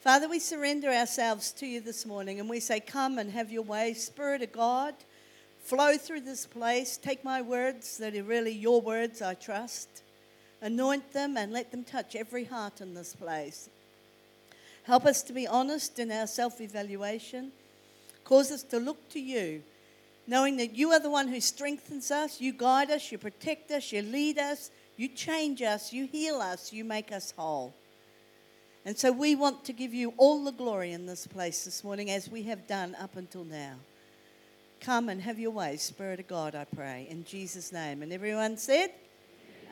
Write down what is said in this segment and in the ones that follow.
Father, we surrender ourselves to you this morning and we say, Come and have your way. Spirit of God, flow through this place. Take my words that are really your words, I trust. Anoint them and let them touch every heart in this place. Help us to be honest in our self evaluation. Cause us to look to you, knowing that you are the one who strengthens us, you guide us, you protect us, you lead us, you change us, you heal us, you make us whole. And so we want to give you all the glory in this place this morning as we have done up until now. Come and have your way, Spirit of God, I pray, in Jesus' name. And everyone said,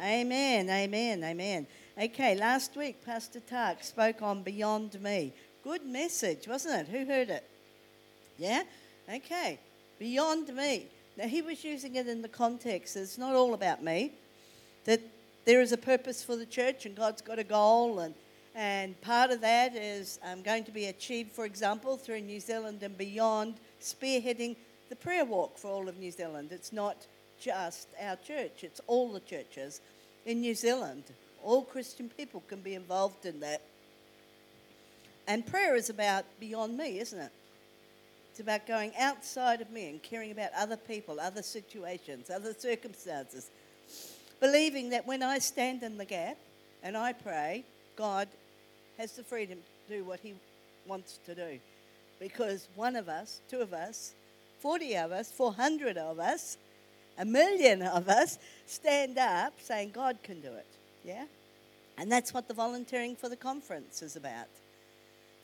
Amen, amen, amen. Okay, last week, Pastor Tark spoke on Beyond Me. Good message, wasn't it? Who heard it? Yeah? Okay, Beyond Me. Now, he was using it in the context that it's not all about me, that there is a purpose for the church and God's got a goal, and, and part of that is um, going to be achieved, for example, through New Zealand and beyond, spearheading the prayer walk for all of New Zealand. It's not just our church, it's all the churches in New Zealand. All Christian people can be involved in that. And prayer is about beyond me, isn't it? It's about going outside of me and caring about other people, other situations, other circumstances. Believing that when I stand in the gap and I pray, God has the freedom to do what He wants to do. Because one of us, two of us, 40 of us, 400 of us, a million of us stand up saying, God can do it. Yeah? And that's what the volunteering for the conference is about.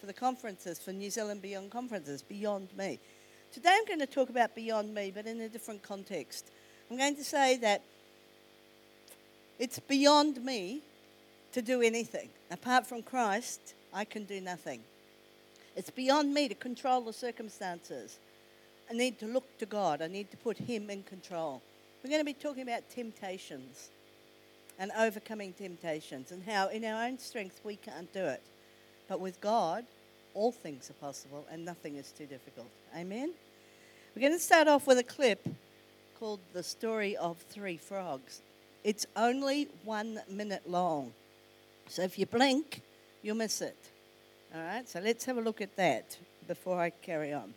For the conferences, for New Zealand Beyond conferences, Beyond Me. Today I'm going to talk about Beyond Me, but in a different context. I'm going to say that it's beyond me to do anything. Apart from Christ, I can do nothing. It's beyond me to control the circumstances. I need to look to God. I need to put Him in control. We're going to be talking about temptations and overcoming temptations and how in our own strength we can't do it. But with God, all things are possible and nothing is too difficult. Amen? We're going to start off with a clip called The Story of Three Frogs. It's only one minute long. So if you blink, you'll miss it. All right, so let's have a look at that before I carry on.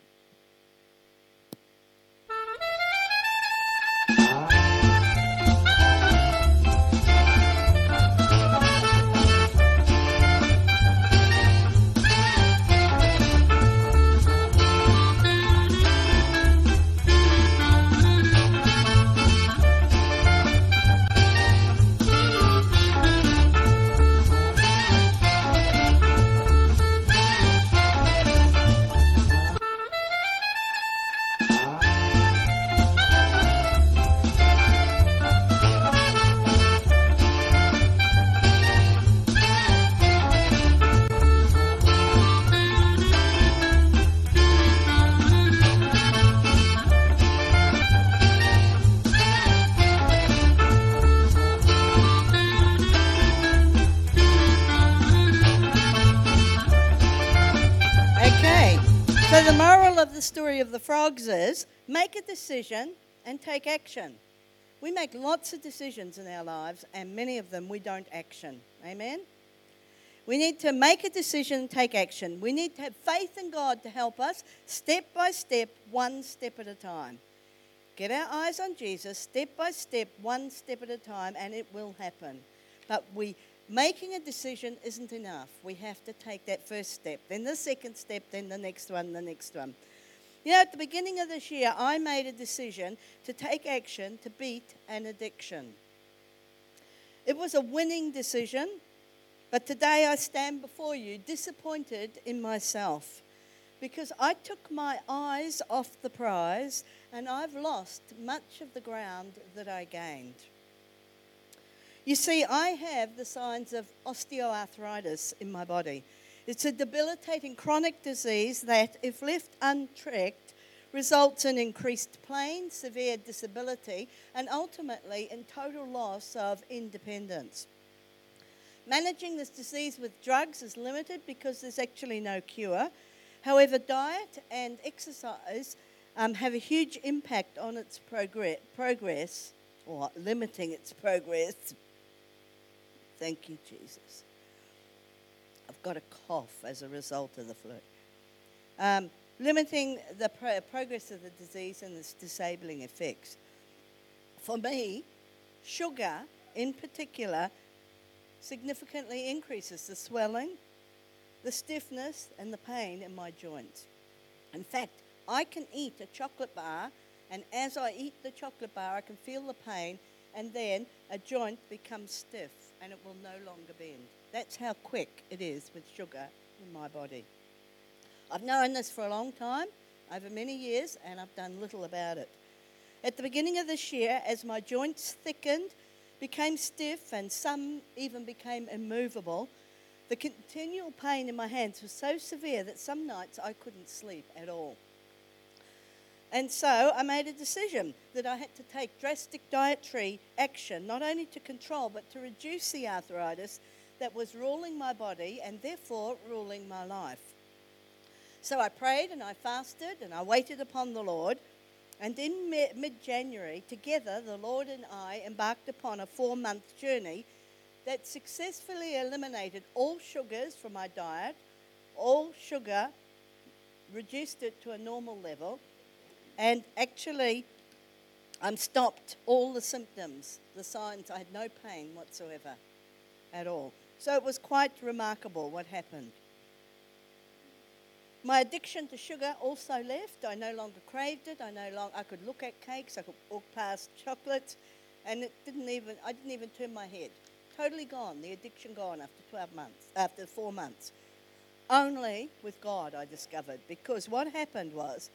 Of the story of the frogs is make a decision and take action. We make lots of decisions in our lives, and many of them we don't action. Amen? We need to make a decision and take action. We need to have faith in God to help us step by step, one step at a time. Get our eyes on Jesus, step by step, one step at a time, and it will happen. But we making a decision isn't enough. We have to take that first step, then the second step, then the next one, the next one. You know, at the beginning of this year, I made a decision to take action to beat an addiction. It was a winning decision, but today I stand before you disappointed in myself because I took my eyes off the prize and I've lost much of the ground that I gained. You see, I have the signs of osteoarthritis in my body. It's a debilitating chronic disease that, if left unchecked, results in increased pain, severe disability, and ultimately in total loss of independence. Managing this disease with drugs is limited because there's actually no cure. However, diet and exercise um, have a huge impact on its progress or limiting its progress. Thank you, Jesus. Got a cough as a result of the flu. Um, limiting the pro- progress of the disease and its disabling effects. For me, sugar in particular significantly increases the swelling, the stiffness, and the pain in my joints. In fact, I can eat a chocolate bar, and as I eat the chocolate bar, I can feel the pain, and then a joint becomes stiff and it will no longer bend. That's how quick it is with sugar in my body. I've known this for a long time, over many years, and I've done little about it. At the beginning of this year, as my joints thickened, became stiff, and some even became immovable, the continual pain in my hands was so severe that some nights I couldn't sleep at all. And so I made a decision that I had to take drastic dietary action, not only to control, but to reduce the arthritis that was ruling my body and therefore ruling my life. So I prayed and I fasted and I waited upon the Lord. And in mid January, together, the Lord and I embarked upon a four month journey that successfully eliminated all sugars from my diet, all sugar, reduced it to a normal level, and actually, I'm stopped all the symptoms, the signs. I had no pain whatsoever at all. So it was quite remarkable what happened. My addiction to sugar also left. I no longer craved it. I no longer I could look at cakes. I could walk past chocolates, and it didn't even I didn't even turn my head. Totally gone. The addiction gone after 12 months. After four months. Only with God I discovered because what happened was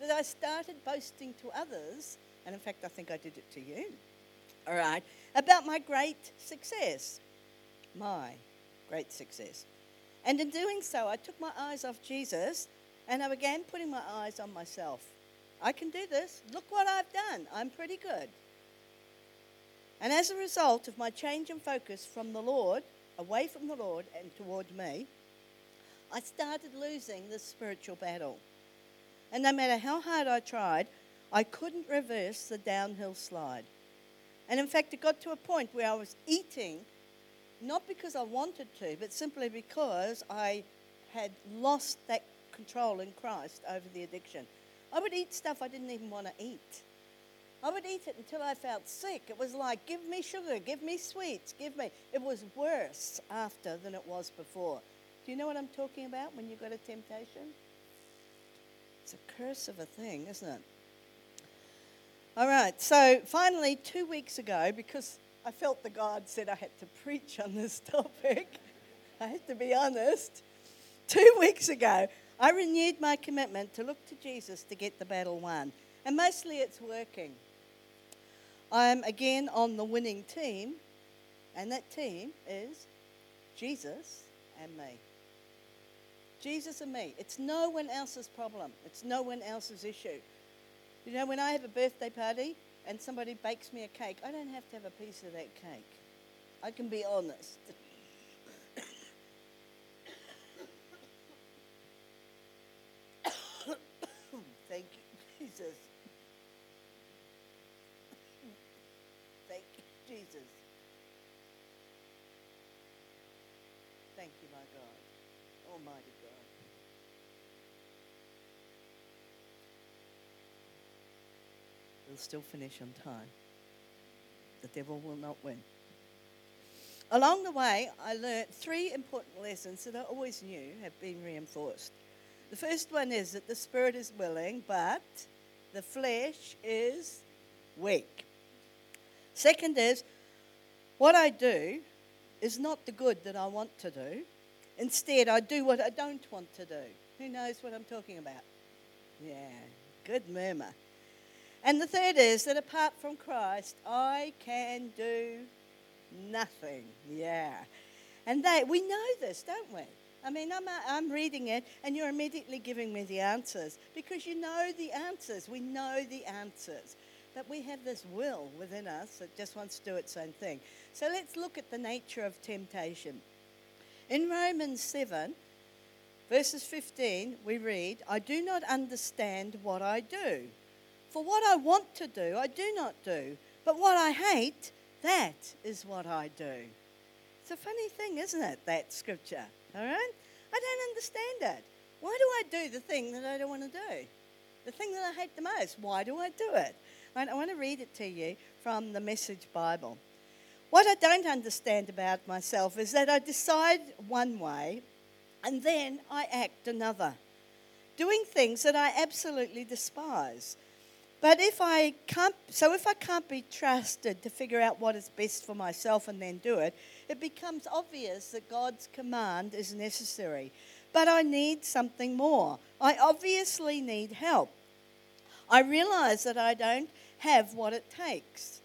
that I started boasting to others, and in fact, I think I did it to you, all right, about my great success. My great success. And in doing so, I took my eyes off Jesus and I began putting my eyes on myself. I can do this. Look what I've done. I'm pretty good. And as a result of my change in focus from the Lord, away from the Lord and toward me, I started losing this spiritual battle. And no matter how hard I tried, I couldn't reverse the downhill slide. And in fact, it got to a point where I was eating, not because I wanted to, but simply because I had lost that control in Christ over the addiction. I would eat stuff I didn't even want to eat. I would eat it until I felt sick. It was like, give me sugar, give me sweets, give me. It was worse after than it was before. Do you know what I'm talking about when you've got a temptation? It's a curse of a thing, isn't it? All right, so finally, two weeks ago, because I felt the God said I had to preach on this topic, I have to be honest. Two weeks ago, I renewed my commitment to look to Jesus to get the battle won. And mostly it's working. I'm again on the winning team, and that team is Jesus and me. Jesus and me. It's no one else's problem. It's no one else's issue. You know, when I have a birthday party and somebody bakes me a cake, I don't have to have a piece of that cake. I can be honest. Thank you, Jesus. Thank you, Jesus. Thank you, my God, Almighty God. We'll still finish on time. The devil will not win. Along the way, I learnt three important lessons that I always knew have been reinforced. The first one is that the spirit is willing, but the flesh is weak. Second is, what I do is not the good that I want to do. Instead, I do what I don't want to do. Who knows what I'm talking about? Yeah, good murmur. And the third is that apart from Christ, I can do nothing. Yeah. And they, we know this, don't we? I mean, I'm, uh, I'm reading it, and you're immediately giving me the answers because you know the answers. We know the answers. But we have this will within us that just wants to do its own thing. So let's look at the nature of temptation. In Romans 7, verses 15, we read, I do not understand what I do. For what I want to do, I do not do. But what I hate, that is what I do. It's a funny thing, isn't it, that scripture? All right? I don't understand it. Why do I do the thing that I don't want to do? The thing that I hate the most. Why do I do it? I want to read it to you from the Message Bible. What I don't understand about myself is that I decide one way and then I act another, doing things that I absolutely despise. But if I can't, so if I can't be trusted to figure out what is best for myself and then do it, it becomes obvious that God's command is necessary. But I need something more. I obviously need help. I realize that I don't have what it takes.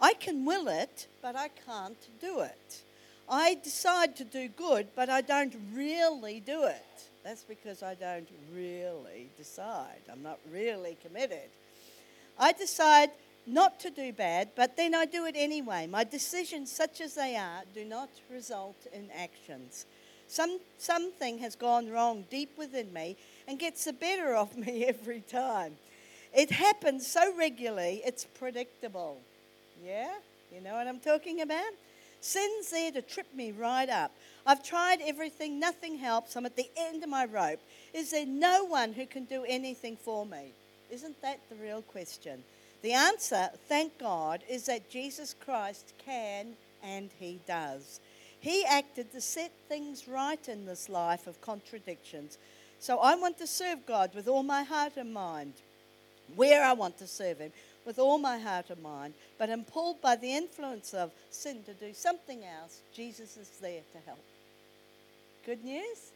I can will it, but I can't do it. I decide to do good, but I don't really do it. That's because I don't really decide. I'm not really committed. I decide not to do bad, but then I do it anyway. My decisions, such as they are, do not result in actions. Some, something has gone wrong deep within me and gets the better of me every time. It happens so regularly, it's predictable. Yeah? You know what I'm talking about? Sin's there to trip me right up. I've tried everything, nothing helps. I'm at the end of my rope. Is there no one who can do anything for me? Isn't that the real question? The answer, thank God, is that Jesus Christ can and he does. He acted to set things right in this life of contradictions. So I want to serve God with all my heart and mind. Where I want to serve him with all my heart and mind, but am pulled by the influence of sin to do something else, Jesus is there to help. Good news?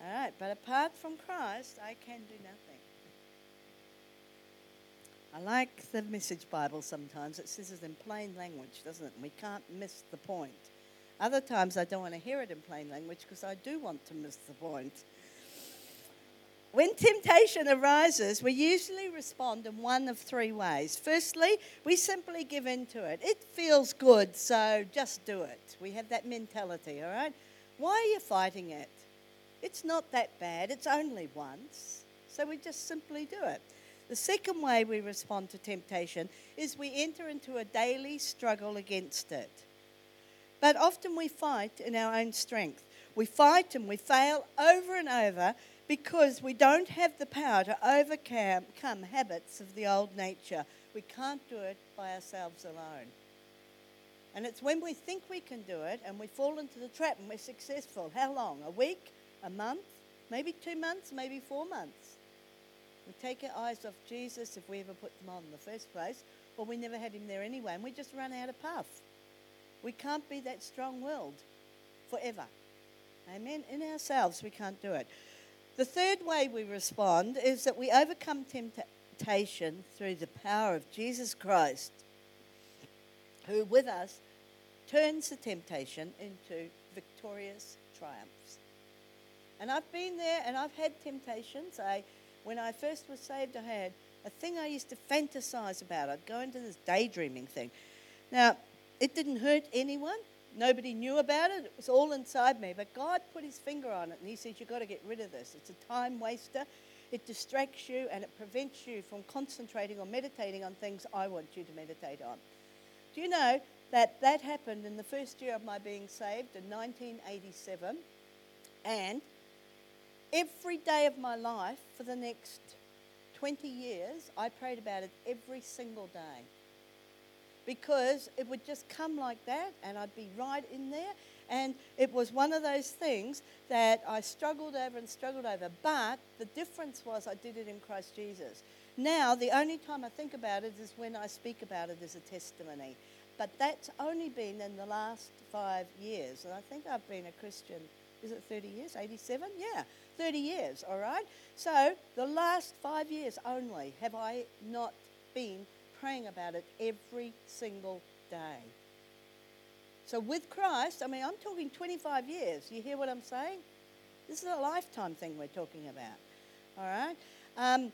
All right, but apart from Christ, I can do nothing. I like the Message Bible sometimes. It says it in plain language, doesn't it? We can't miss the point. Other times I don't want to hear it in plain language because I do want to miss the point. When temptation arises, we usually respond in one of three ways. Firstly, we simply give in to it. It feels good, so just do it. We have that mentality, all right? Why are you fighting it? It's not that bad, it's only once. So we just simply do it. The second way we respond to temptation is we enter into a daily struggle against it. But often we fight in our own strength. We fight and we fail over and over because we don't have the power to overcome habits of the old nature. We can't do it by ourselves alone. And it's when we think we can do it and we fall into the trap and we're successful. How long? A week? A month? Maybe two months? Maybe four months? We take our eyes off Jesus if we ever put them on in the first place, or we never had him there anyway, and we just run out of puff. We can't be that strong willed forever. Amen. In ourselves, we can't do it. The third way we respond is that we overcome temptation through the power of Jesus Christ, who with us turns the temptation into victorious triumphs. And I've been there and I've had temptations. I, when I first was saved, I had a thing I used to fantasize about. I'd go into this daydreaming thing. Now, it didn't hurt anyone. Nobody knew about it. It was all inside me. But God put his finger on it and he said, You've got to get rid of this. It's a time waster. It distracts you and it prevents you from concentrating or meditating on things I want you to meditate on. Do you know that that happened in the first year of my being saved in 1987? And every day of my life for the next 20 years, I prayed about it every single day because it would just come like that and I'd be right in there. And it was one of those things that I struggled over and struggled over. But the difference was I did it in Christ Jesus. Now, the only time I think about it is when I speak about it as a testimony. But that's only been in the last five years. And I think I've been a Christian, is it 30 years? 87? Yeah, 30 years, all right? So the last five years only have I not been praying about it every single day. So with Christ, I mean, I'm talking 25 years. You hear what I'm saying? This is a lifetime thing we're talking about. All right? Um,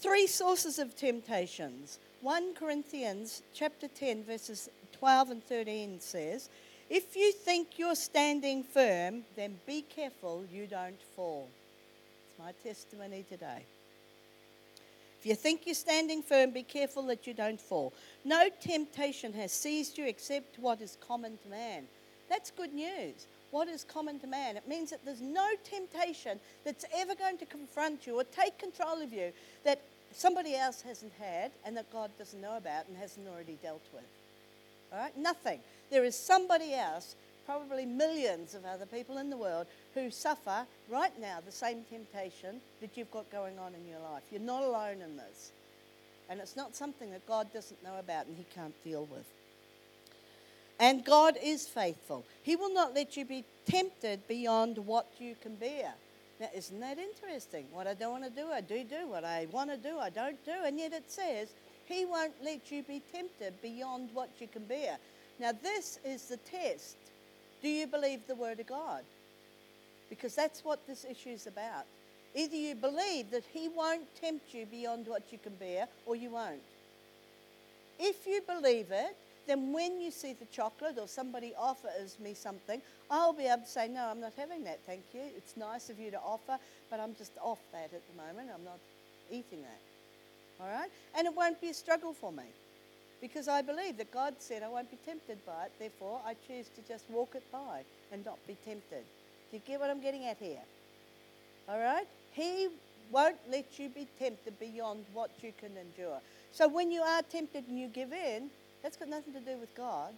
three sources of temptations. 1 Corinthians chapter 10, verses 12 and 13 says, If you think you're standing firm, then be careful you don't fall. It's my testimony today. If you think you're standing firm, be careful that you don't fall. No temptation has seized you except what is common to man. That's good news. what is common to man. It means that there's no temptation that's ever going to confront you or take control of you that somebody else hasn't had and that God doesn't know about and hasn't already dealt with. All right? Nothing. There is somebody else, probably millions of other people in the world, who suffer right now the same temptation that you've got going on in your life. You're not alone in this. And it's not something that God doesn't know about and He can't deal with. And God is faithful. He will not let you be tempted beyond what you can bear. Now, isn't that interesting? What I don't want to do, I do do. What I want to do, I don't do. And yet it says, He won't let you be tempted beyond what you can bear. Now, this is the test. Do you believe the Word of God? Because that's what this issue is about. Either you believe that He won't tempt you beyond what you can bear, or you won't. If you believe it, then when you see the chocolate or somebody offers me something, I'll be able to say, No, I'm not having that, thank you. It's nice of you to offer, but I'm just off that at the moment. I'm not eating that. All right? And it won't be a struggle for me because I believe that God said I won't be tempted by it. Therefore, I choose to just walk it by and not be tempted. Do you get what I'm getting at here? All right? He won't let you be tempted beyond what you can endure. So when you are tempted and you give in, that's got nothing to do with God.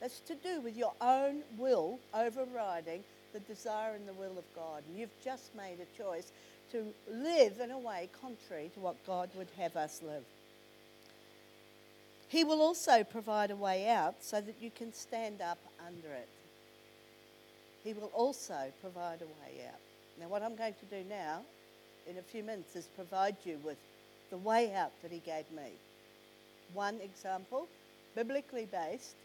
That's to do with your own will overriding the desire and the will of God. And you've just made a choice to live in a way contrary to what God would have us live. He will also provide a way out so that you can stand up under it. He will also provide a way out. Now, what I'm going to do now, in a few minutes, is provide you with the way out that He gave me. One example biblically based,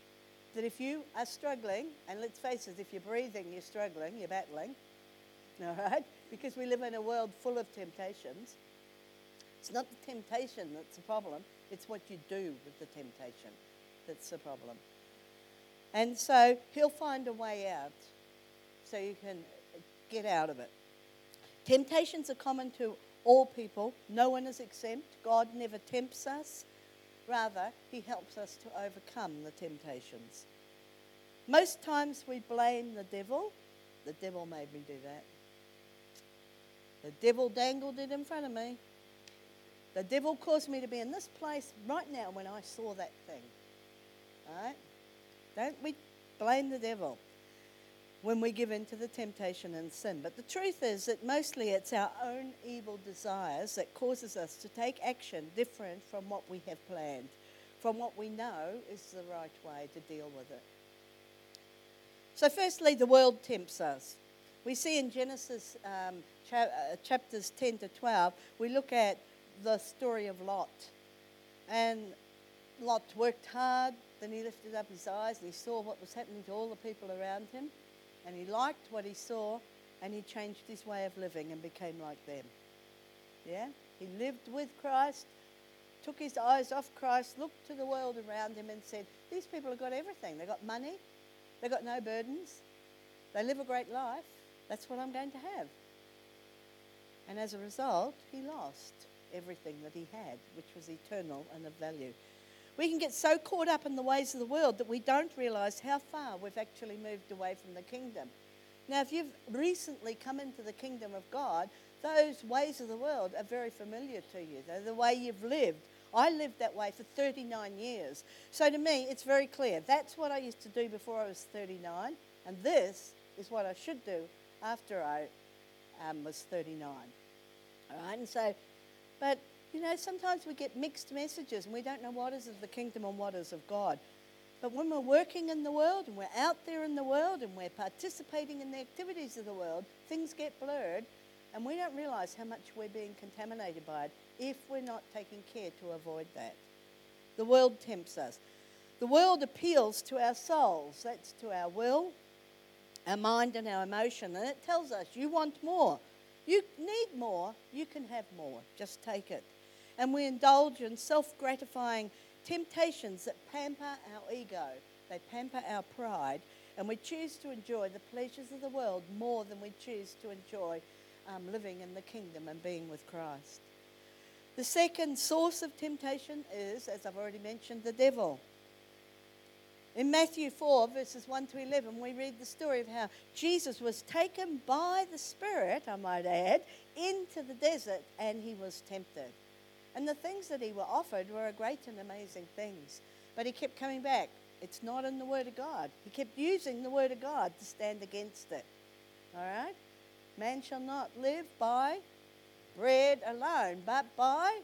that if you are struggling, and let's face it, if you're breathing, you're struggling, you're battling, all right? Because we live in a world full of temptations. It's not the temptation that's the problem, it's what you do with the temptation that's the problem. And so he'll find a way out so you can get out of it. Temptations are common to all people, no one is exempt. God never tempts us. Rather, He helps us to overcome the temptations. Most times we blame the devil. The devil made me do that. The devil dangled it in front of me. The devil caused me to be in this place right now when I saw that thing. All right? Don't we blame the devil when we give in to the temptation and sin. But the truth is that mostly it's our own evil desires that causes us to take action different from what we have planned, from what we know is the right way to deal with it. So, firstly, the world tempts us. We see in Genesis um, cha- uh, chapters 10 to 12, we look at the story of Lot. And Lot worked hard, then he lifted up his eyes and he saw what was happening to all the people around him and he liked what he saw and he changed his way of living and became like them. Yeah? He lived with Christ, took his eyes off Christ, looked to the world around him and said, These people have got everything. They've got money, they've got no burdens, they live a great life. That's what I'm going to have. And as a result, he lost everything that he had, which was eternal and of value. We can get so caught up in the ways of the world that we don't realize how far we've actually moved away from the kingdom. Now, if you've recently come into the kingdom of God, those ways of the world are very familiar to you. They're the way you've lived. I lived that way for 39 years. So to me, it's very clear. That's what I used to do before I was 39, and this is what I should do after I um, was 39. All right, and so, but you know, sometimes we get mixed messages and we don't know what is of the kingdom and what is of God. But when we're working in the world and we're out there in the world and we're participating in the activities of the world, things get blurred and we don't realize how much we're being contaminated by it if we're not taking care to avoid that. The world tempts us. The world appeals to our souls, that's to our will, our mind, and our emotion, and it tells us you want more. You need more, you can have more. Just take it and we indulge in self gratifying temptations that pamper our ego, they pamper our pride, and we choose to enjoy the pleasures of the world more than we choose to enjoy um, living in the kingdom and being with Christ. The second source of temptation is, as I've already mentioned, the devil. In Matthew 4, verses 1 to 11, we read the story of how Jesus was taken by the Spirit, I might add, into the desert and he was tempted. And the things that he were offered were great and amazing things. But he kept coming back. It's not in the Word of God. He kept using the Word of God to stand against it. All right? Man shall not live by bread alone, but by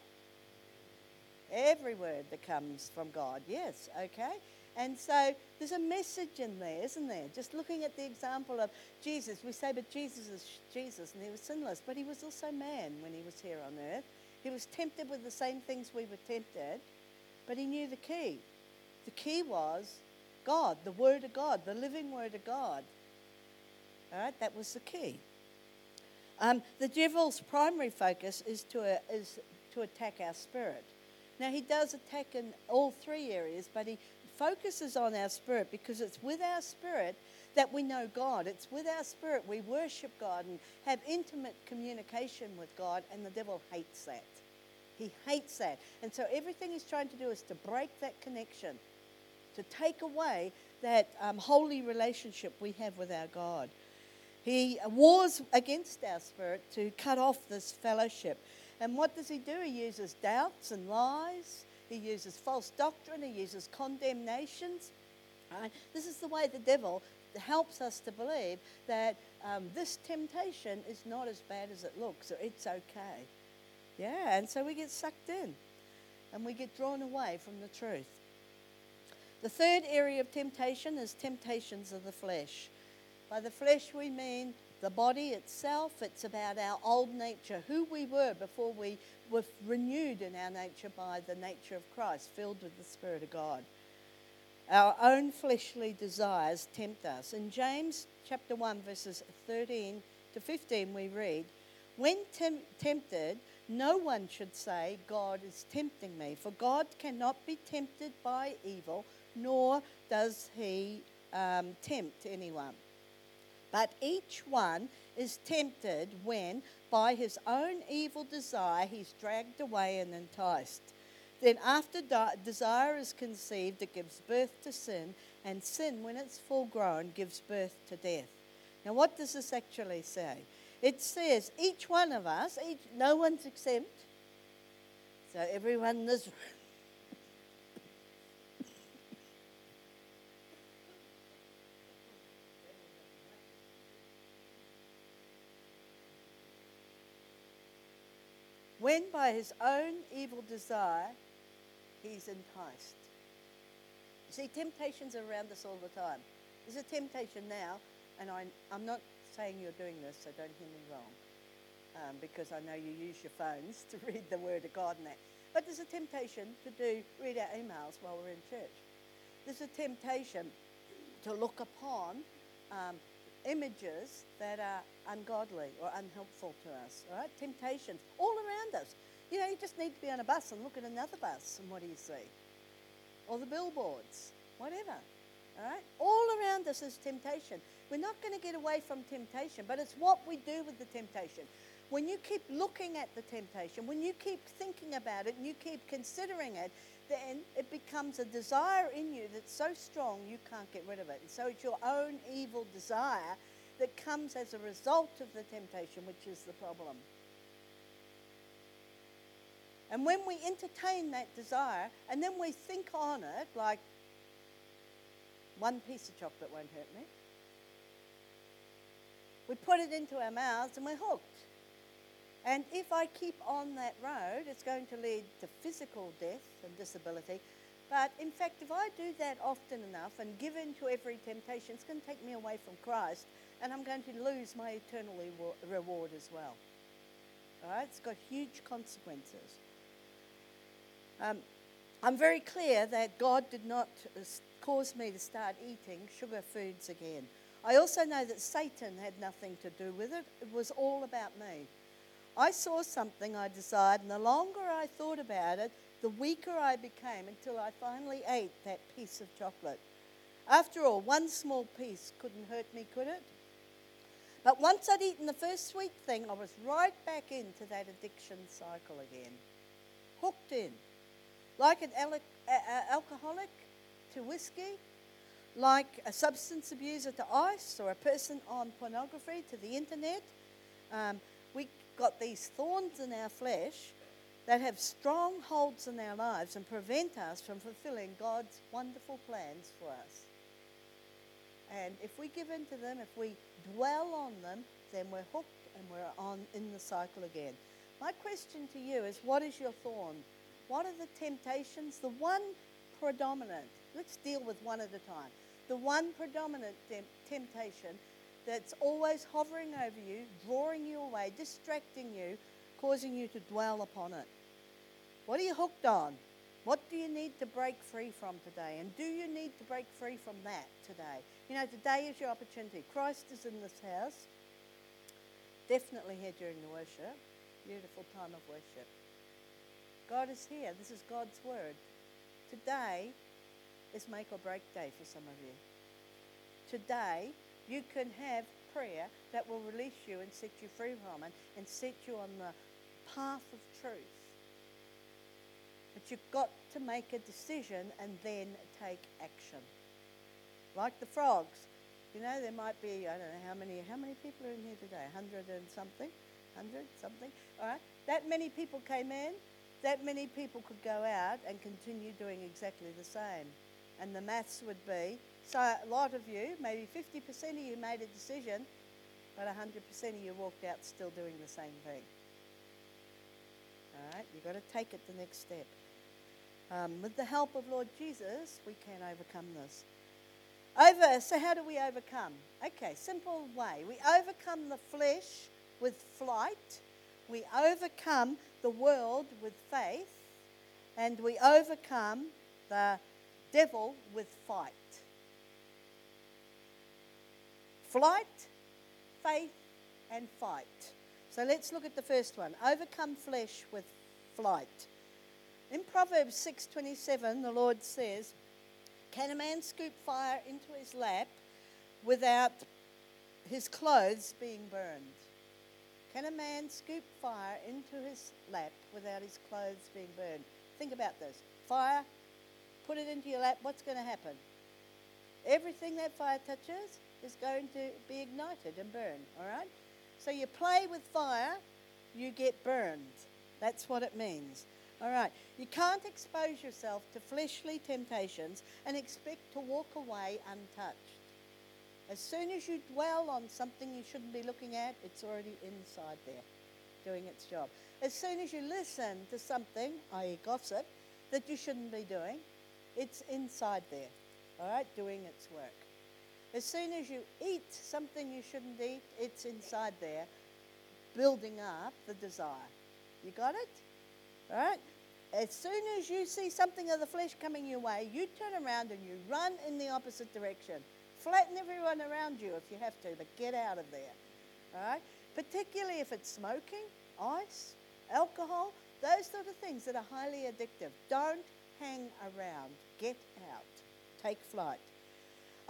every word that comes from God. Yes, okay? And so there's a message in there, isn't there? Just looking at the example of Jesus, we say, but Jesus is Jesus and he was sinless, but he was also man when he was here on earth. He was tempted with the same things we were tempted, but he knew the key. The key was God, the Word of God, the living Word of God. All right, that was the key. Um, the devil's primary focus is to, uh, is to attack our spirit. Now, he does attack in all three areas, but he focuses on our spirit because it's with our spirit that we know God. It's with our spirit we worship God and have intimate communication with God, and the devil hates that. He hates that. And so everything he's trying to do is to break that connection, to take away that um, holy relationship we have with our God. He wars against our spirit to cut off this fellowship. And what does he do? He uses doubts and lies. He uses false doctrine. He uses condemnations. Right? This is the way the devil helps us to believe that um, this temptation is not as bad as it looks, or it's okay. Yeah, and so we get sucked in and we get drawn away from the truth. The third area of temptation is temptations of the flesh. By the flesh, we mean the body itself. It's about our old nature, who we were before we were renewed in our nature by the nature of Christ, filled with the Spirit of God. Our own fleshly desires tempt us. In James chapter 1, verses 13 to 15, we read, When tem- tempted, no one should say, God is tempting me, for God cannot be tempted by evil, nor does he um, tempt anyone. But each one is tempted when, by his own evil desire, he's dragged away and enticed. Then, after desire is conceived, it gives birth to sin, and sin, when it's full grown, gives birth to death. Now, what does this actually say? It says each one of us, each, no one's exempt. So, everyone in this when by his own evil desire he's enticed. See, temptations are around us all the time. There's a temptation now, and I, am not saying you're doing this, so don't hear me wrong, um, because I know you use your phones to read the Word of God and that. But there's a temptation to do read our emails while we're in church. There's a temptation to look upon um, images that are ungodly or unhelpful to us, all right? Temptations all around us. You know, you just need to be on a bus and look at another bus, and what do you see? Or the billboards, whatever, all right? All around us is temptation. We're not going to get away from temptation, but it's what we do with the temptation. When you keep looking at the temptation, when you keep thinking about it and you keep considering it, then it becomes a desire in you that's so strong you can't get rid of it. And so it's your own evil desire that comes as a result of the temptation, which is the problem. And when we entertain that desire and then we think on it, like one piece of chocolate won't hurt me, we put it into our mouths and we're hooked. And if I keep on that road, it's going to lead to physical death and disability. But in fact, if I do that often enough and give in to every temptation, it's going to take me away from Christ and I'm going to lose my eternal reward as well. All right? It's got huge consequences. Um, I'm very clear that God did not cause me to start eating sugar foods again. I also know that Satan had nothing to do with it, it was all about me. I saw something I desired, and the longer I thought about it, the weaker I became until I finally ate that piece of chocolate. After all, one small piece couldn't hurt me, could it? But once I'd eaten the first sweet thing, I was right back into that addiction cycle again. Hooked in. Like an alcoholic to whiskey, like a substance abuser to ice or a person on pornography to the internet. Um, we got these thorns in our flesh that have strongholds in our lives and prevent us from fulfilling God's wonderful plans for us. And if we give in to them, if we dwell on them, then we're hooked and we're on in the cycle again. My question to you is what is your thorn? What are the temptations? The one predominant, let's deal with one at a time. The one predominant temptation that's always hovering over you, drawing you away, distracting you, causing you to dwell upon it. What are you hooked on? What do you need to break free from today? And do you need to break free from that today? You know, today is your opportunity. Christ is in this house. Definitely here during the worship. Beautiful time of worship. God is here. This is God's word. Today is make or break day for some of you. Today, you can have prayer that will release you and set you free from it and set you on the path of truth. But you've got to make a decision and then take action. Like the frogs. You know, there might be, I don't know how many, how many people are in here today? 100 and something? 100 something? All right. That many people came in, that many people could go out and continue doing exactly the same. And the maths would be, so a lot of you, maybe 50% of you made a decision, but 100% of you walked out still doing the same thing. All right, you've got to take it the next step. Um, with the help of Lord Jesus, we can overcome this. Over, so how do we overcome? Okay, simple way. We overcome the flesh with flight, we overcome the world with faith, and we overcome the devil with fight. Flight, faith, and fight. So let's look at the first one. Overcome flesh with flight. In Proverbs 6:27, the Lord says, "Can a man scoop fire into his lap without his clothes being burned?" Can a man scoop fire into his lap without his clothes being burned? Think about this. Fire, put it into your lap, what's going to happen? Everything that fire touches is going to be ignited and burn, all right? So you play with fire, you get burned. That's what it means. All right. You can't expose yourself to fleshly temptations and expect to walk away untouched. As soon as you dwell on something you shouldn't be looking at, it's already inside there doing its job. As soon as you listen to something, i.e., gossip, that you shouldn't be doing, it's inside there, all right, doing its work. As soon as you eat something you shouldn't eat, it's inside there, building up the desire. You got it? All right? As soon as you see something of the flesh coming your way, you turn around and you run in the opposite direction. Flatten everyone around you if you have to, but get out of there. All right? Particularly if it's smoking, ice, alcohol, those sort of things that are highly addictive. Don't hang around. Get out. Take flight.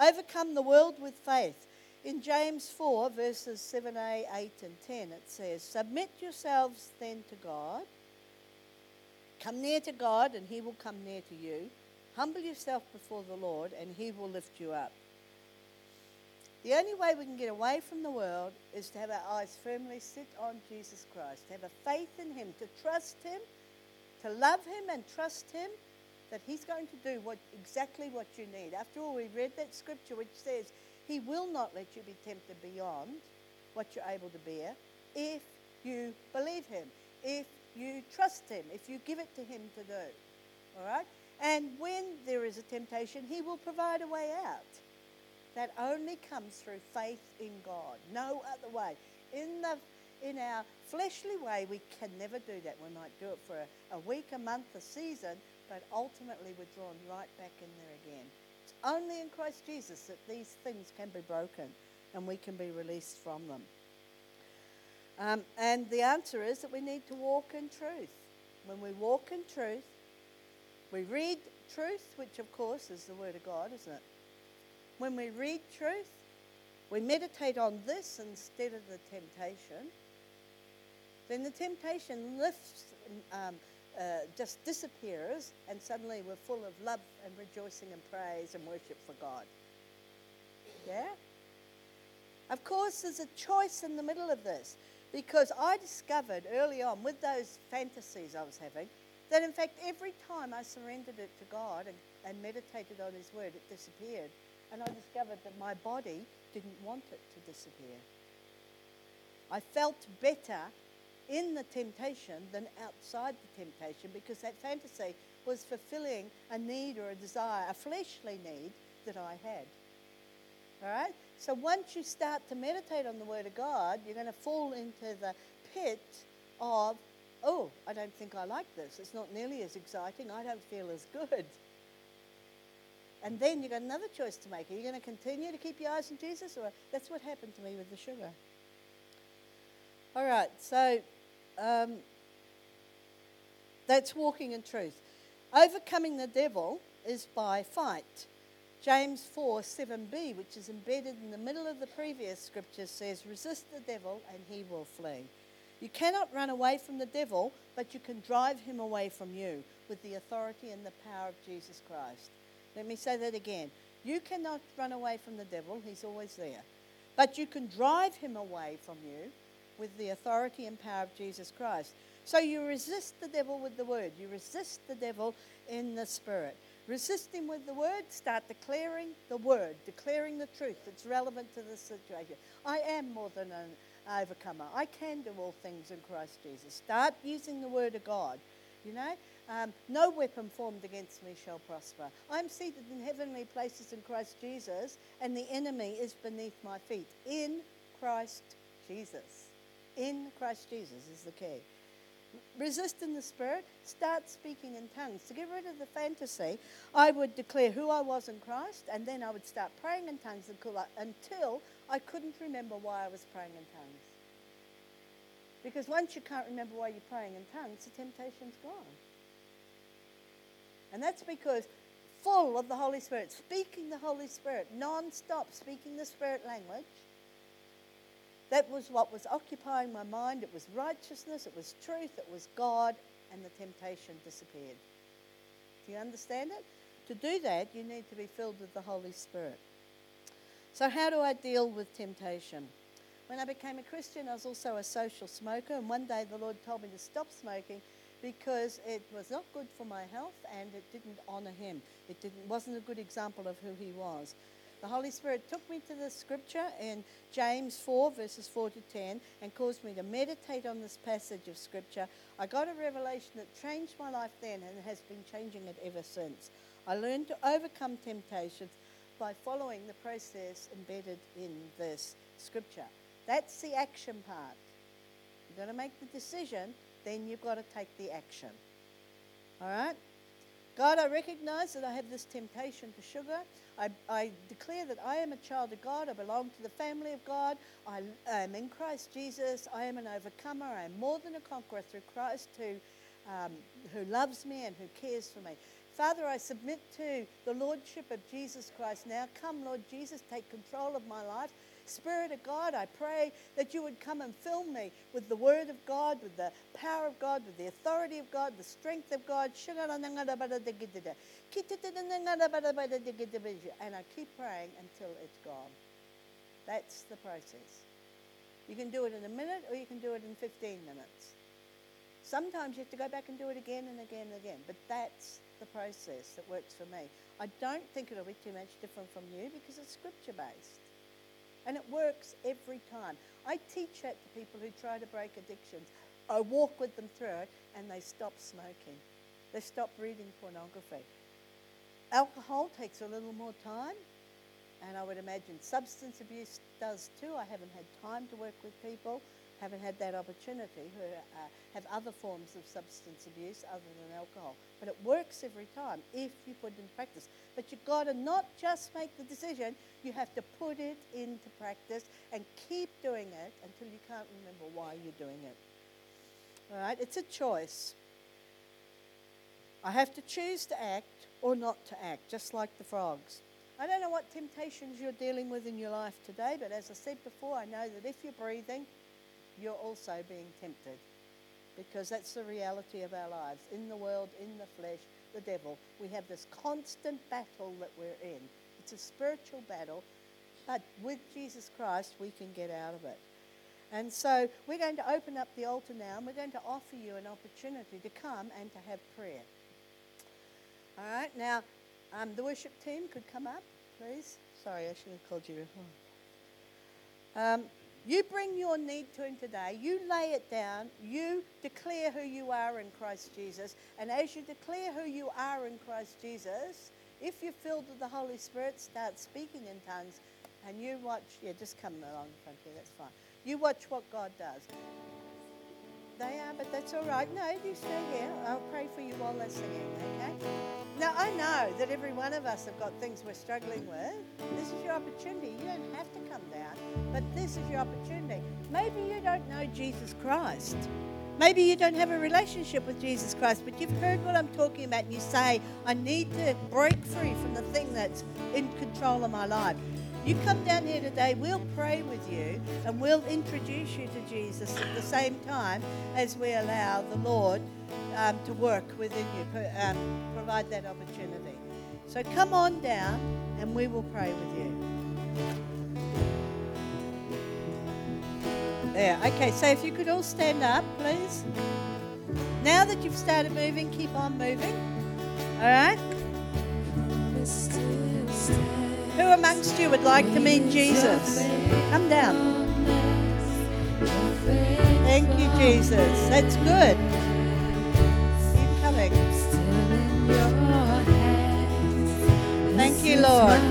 Overcome the world with faith. In James 4, verses 7a, 8, and 10, it says, Submit yourselves then to God. Come near to God, and he will come near to you. Humble yourself before the Lord, and he will lift you up. The only way we can get away from the world is to have our eyes firmly set on Jesus Christ, to have a faith in Him, to trust Him, to love Him and trust Him that He's going to do what, exactly what you need. After all, we read that scripture which says He will not let you be tempted beyond what you're able to bear if you believe Him, if you trust Him, if you give it to Him to do. All right? And when there is a temptation, He will provide a way out that only comes through faith in God. No other way. In the in our fleshly way, we can never do that. We might do it for a, a week, a month, a season, but ultimately we're drawn right back in there again. It's only in Christ Jesus that these things can be broken and we can be released from them. Um, and the answer is that we need to walk in truth. When we walk in truth, we read truth, which of course is the Word of God, isn't it? when we read truth, we meditate on this instead of the temptation, then the temptation lifts, um, uh, just disappears, and suddenly we're full of love and rejoicing and praise and worship for God. Yeah? Of course, there's a choice in the middle of this because I discovered early on with those fantasies I was having that, in fact, every time I surrendered it to God and, and meditated on His Word, it disappeared. And I discovered that my body didn't want it to disappear. I felt better in the temptation than outside the temptation because that fantasy was fulfilling a need or a desire, a fleshly need that I had. All right? So once you start to meditate on the Word of God, you're going to fall into the pit of, oh, I don't think I like this. It's not nearly as exciting. I don't feel as good. And then you've got another choice to make. Are you going to continue to keep your eyes on Jesus? Or that's what happened to me with the sugar. All right, so um, that's walking in truth. Overcoming the devil is by fight. James 4 7b, which is embedded in the middle of the previous scripture, says, Resist the devil and he will flee. You cannot run away from the devil, but you can drive him away from you with the authority and the power of Jesus Christ. Let me say that again. You cannot run away from the devil, he's always there. But you can drive him away from you with the authority and power of Jesus Christ. So you resist the devil with the word. You resist the devil in the spirit. Resist him with the word. Start declaring the word, declaring the truth that's relevant to the situation. I am more than an overcomer. I can do all things in Christ Jesus. Start using the word of God. You know, um, no weapon formed against me shall prosper. I'm seated in heavenly places in Christ Jesus, and the enemy is beneath my feet. In Christ Jesus. In Christ Jesus is the key resist in the spirit, start speaking in tongues. To get rid of the fantasy, I would declare who I was in Christ, and then I would start praying in tongues until I couldn't remember why I was praying in tongues. Because once you can't remember why you're praying in tongues, the temptation's gone. And that's because full of the Holy Spirit, speaking the Holy Spirit, non stop speaking the Spirit language that was what was occupying my mind. It was righteousness, it was truth, it was God, and the temptation disappeared. Do you understand it? To do that, you need to be filled with the Holy Spirit. So, how do I deal with temptation? When I became a Christian, I was also a social smoker, and one day the Lord told me to stop smoking because it was not good for my health and it didn't honor Him. It didn't, wasn't a good example of who He was. The Holy Spirit took me to the scripture in James 4, verses 4 to 10, and caused me to meditate on this passage of scripture. I got a revelation that changed my life then and has been changing it ever since. I learned to overcome temptations by following the process embedded in this scripture. That's the action part. You've got to make the decision, then you've got to take the action. All right? God, I recognize that I have this temptation to sugar. I, I, declare that I am a child of God. I belong to the family of God. I am in Christ Jesus. I am an overcomer. I am more than a conqueror through Christ who, um, who loves me and who cares for me. Father, I submit to the Lordship of Jesus Christ now. Come, Lord Jesus, take control of my life. Spirit of God, I pray that you would come and fill me with the Word of God, with the power of God, with the authority of God, the strength of God. And I keep praying until it's gone. That's the process. You can do it in a minute or you can do it in 15 minutes. Sometimes you have to go back and do it again and again and again, but that's the process that works for me. I don't think it'll be too much different from you because it's scripture based. And it works every time. I teach that to people who try to break addictions. I walk with them through it and they stop smoking. They stop reading pornography. Alcohol takes a little more time, and I would imagine substance abuse does too. I haven't had time to work with people haven't had that opportunity who uh, have other forms of substance abuse other than alcohol. But it works every time if you put it into practice. But you've got to not just make the decision, you have to put it into practice and keep doing it until you can't remember why you're doing it. All right, it's a choice. I have to choose to act or not to act, just like the frogs. I don't know what temptations you're dealing with in your life today, but as I said before, I know that if you're breathing, you're also being tempted. Because that's the reality of our lives. In the world, in the flesh, the devil, we have this constant battle that we're in. It's a spiritual battle. But with Jesus Christ, we can get out of it. And so we're going to open up the altar now and we're going to offer you an opportunity to come and to have prayer. All right, now um, the worship team could come up, please. Sorry, I should have called you. Um, you bring your need to Him today. You lay it down. You declare who you are in Christ Jesus. And as you declare who you are in Christ Jesus, if you're filled with the Holy Spirit, start speaking in tongues. And you watch, yeah, just come along front here, that's fine. You watch what God does. They are, but that's all right. No, you stay here. I'll pray for you while they're singing, okay? Now, I know that every one of us have got things we're struggling with. This is your opportunity. You don't have to come down, but this is your opportunity. Maybe you don't know Jesus Christ. Maybe you don't have a relationship with Jesus Christ, but you've heard what I'm talking about and you say, I need to break free from the thing that's in control of my life. You come down here today, we'll pray with you and we'll introduce you to Jesus at the same time as we allow the Lord um, to work within you, um, provide that opportunity. So come on down and we will pray with you. There, okay, so if you could all stand up, please. Now that you've started moving, keep on moving. All right? Who amongst you would like to meet Jesus? Come down. Thank you, Jesus. That's good. Keep coming. Thank you, Lord.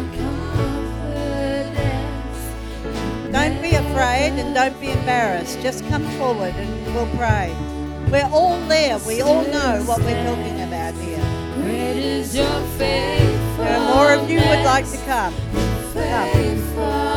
Don't be afraid and don't be embarrassed. Just come forward and we'll pray. We're all there. We all know what we're talking about here. Great is your faithfulness. Are more of you would like to come. Come.